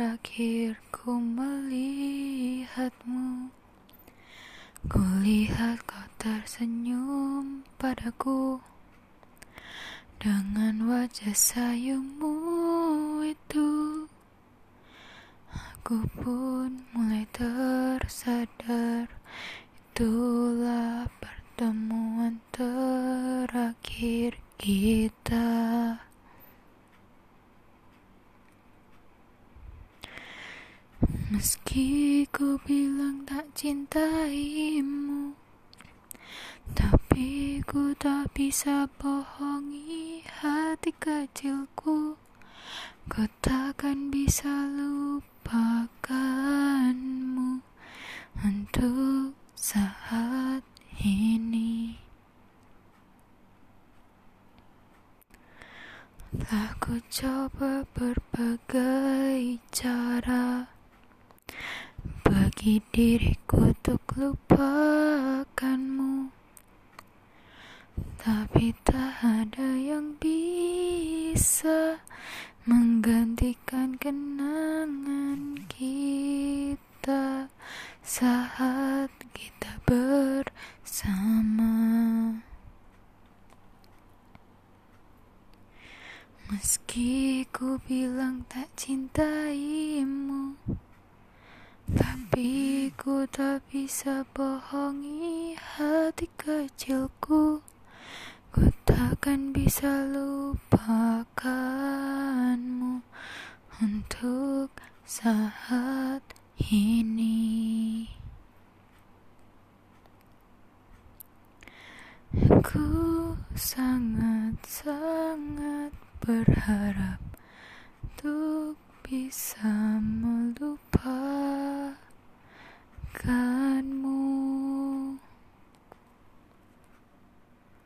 terakhir ku melihatmu. Kulihat kau tersenyum padaku. Dengan wajah sayumu itu Aku pun mulai tersadar. Itulah pertemuan terakhir kita Meski ku bilang tak cintaimu Tapi ku tak bisa bohongi hati kecilku. Ku takkan bisa lupakanmu Untuk saat ini. Telah ku coba berbagai cara bagi diriku untuk lupakanmu. Tapi tak ada yang bisa Menggantikan kenangan kita Saat kita bersama. Meski ku bilang tak cintaimu tapi ku tak bisa bohongi hati kecilku. Ku takkan bisa lupakanmu Untuk saat ini. Ku sangat-sangat berharap Untuk bisa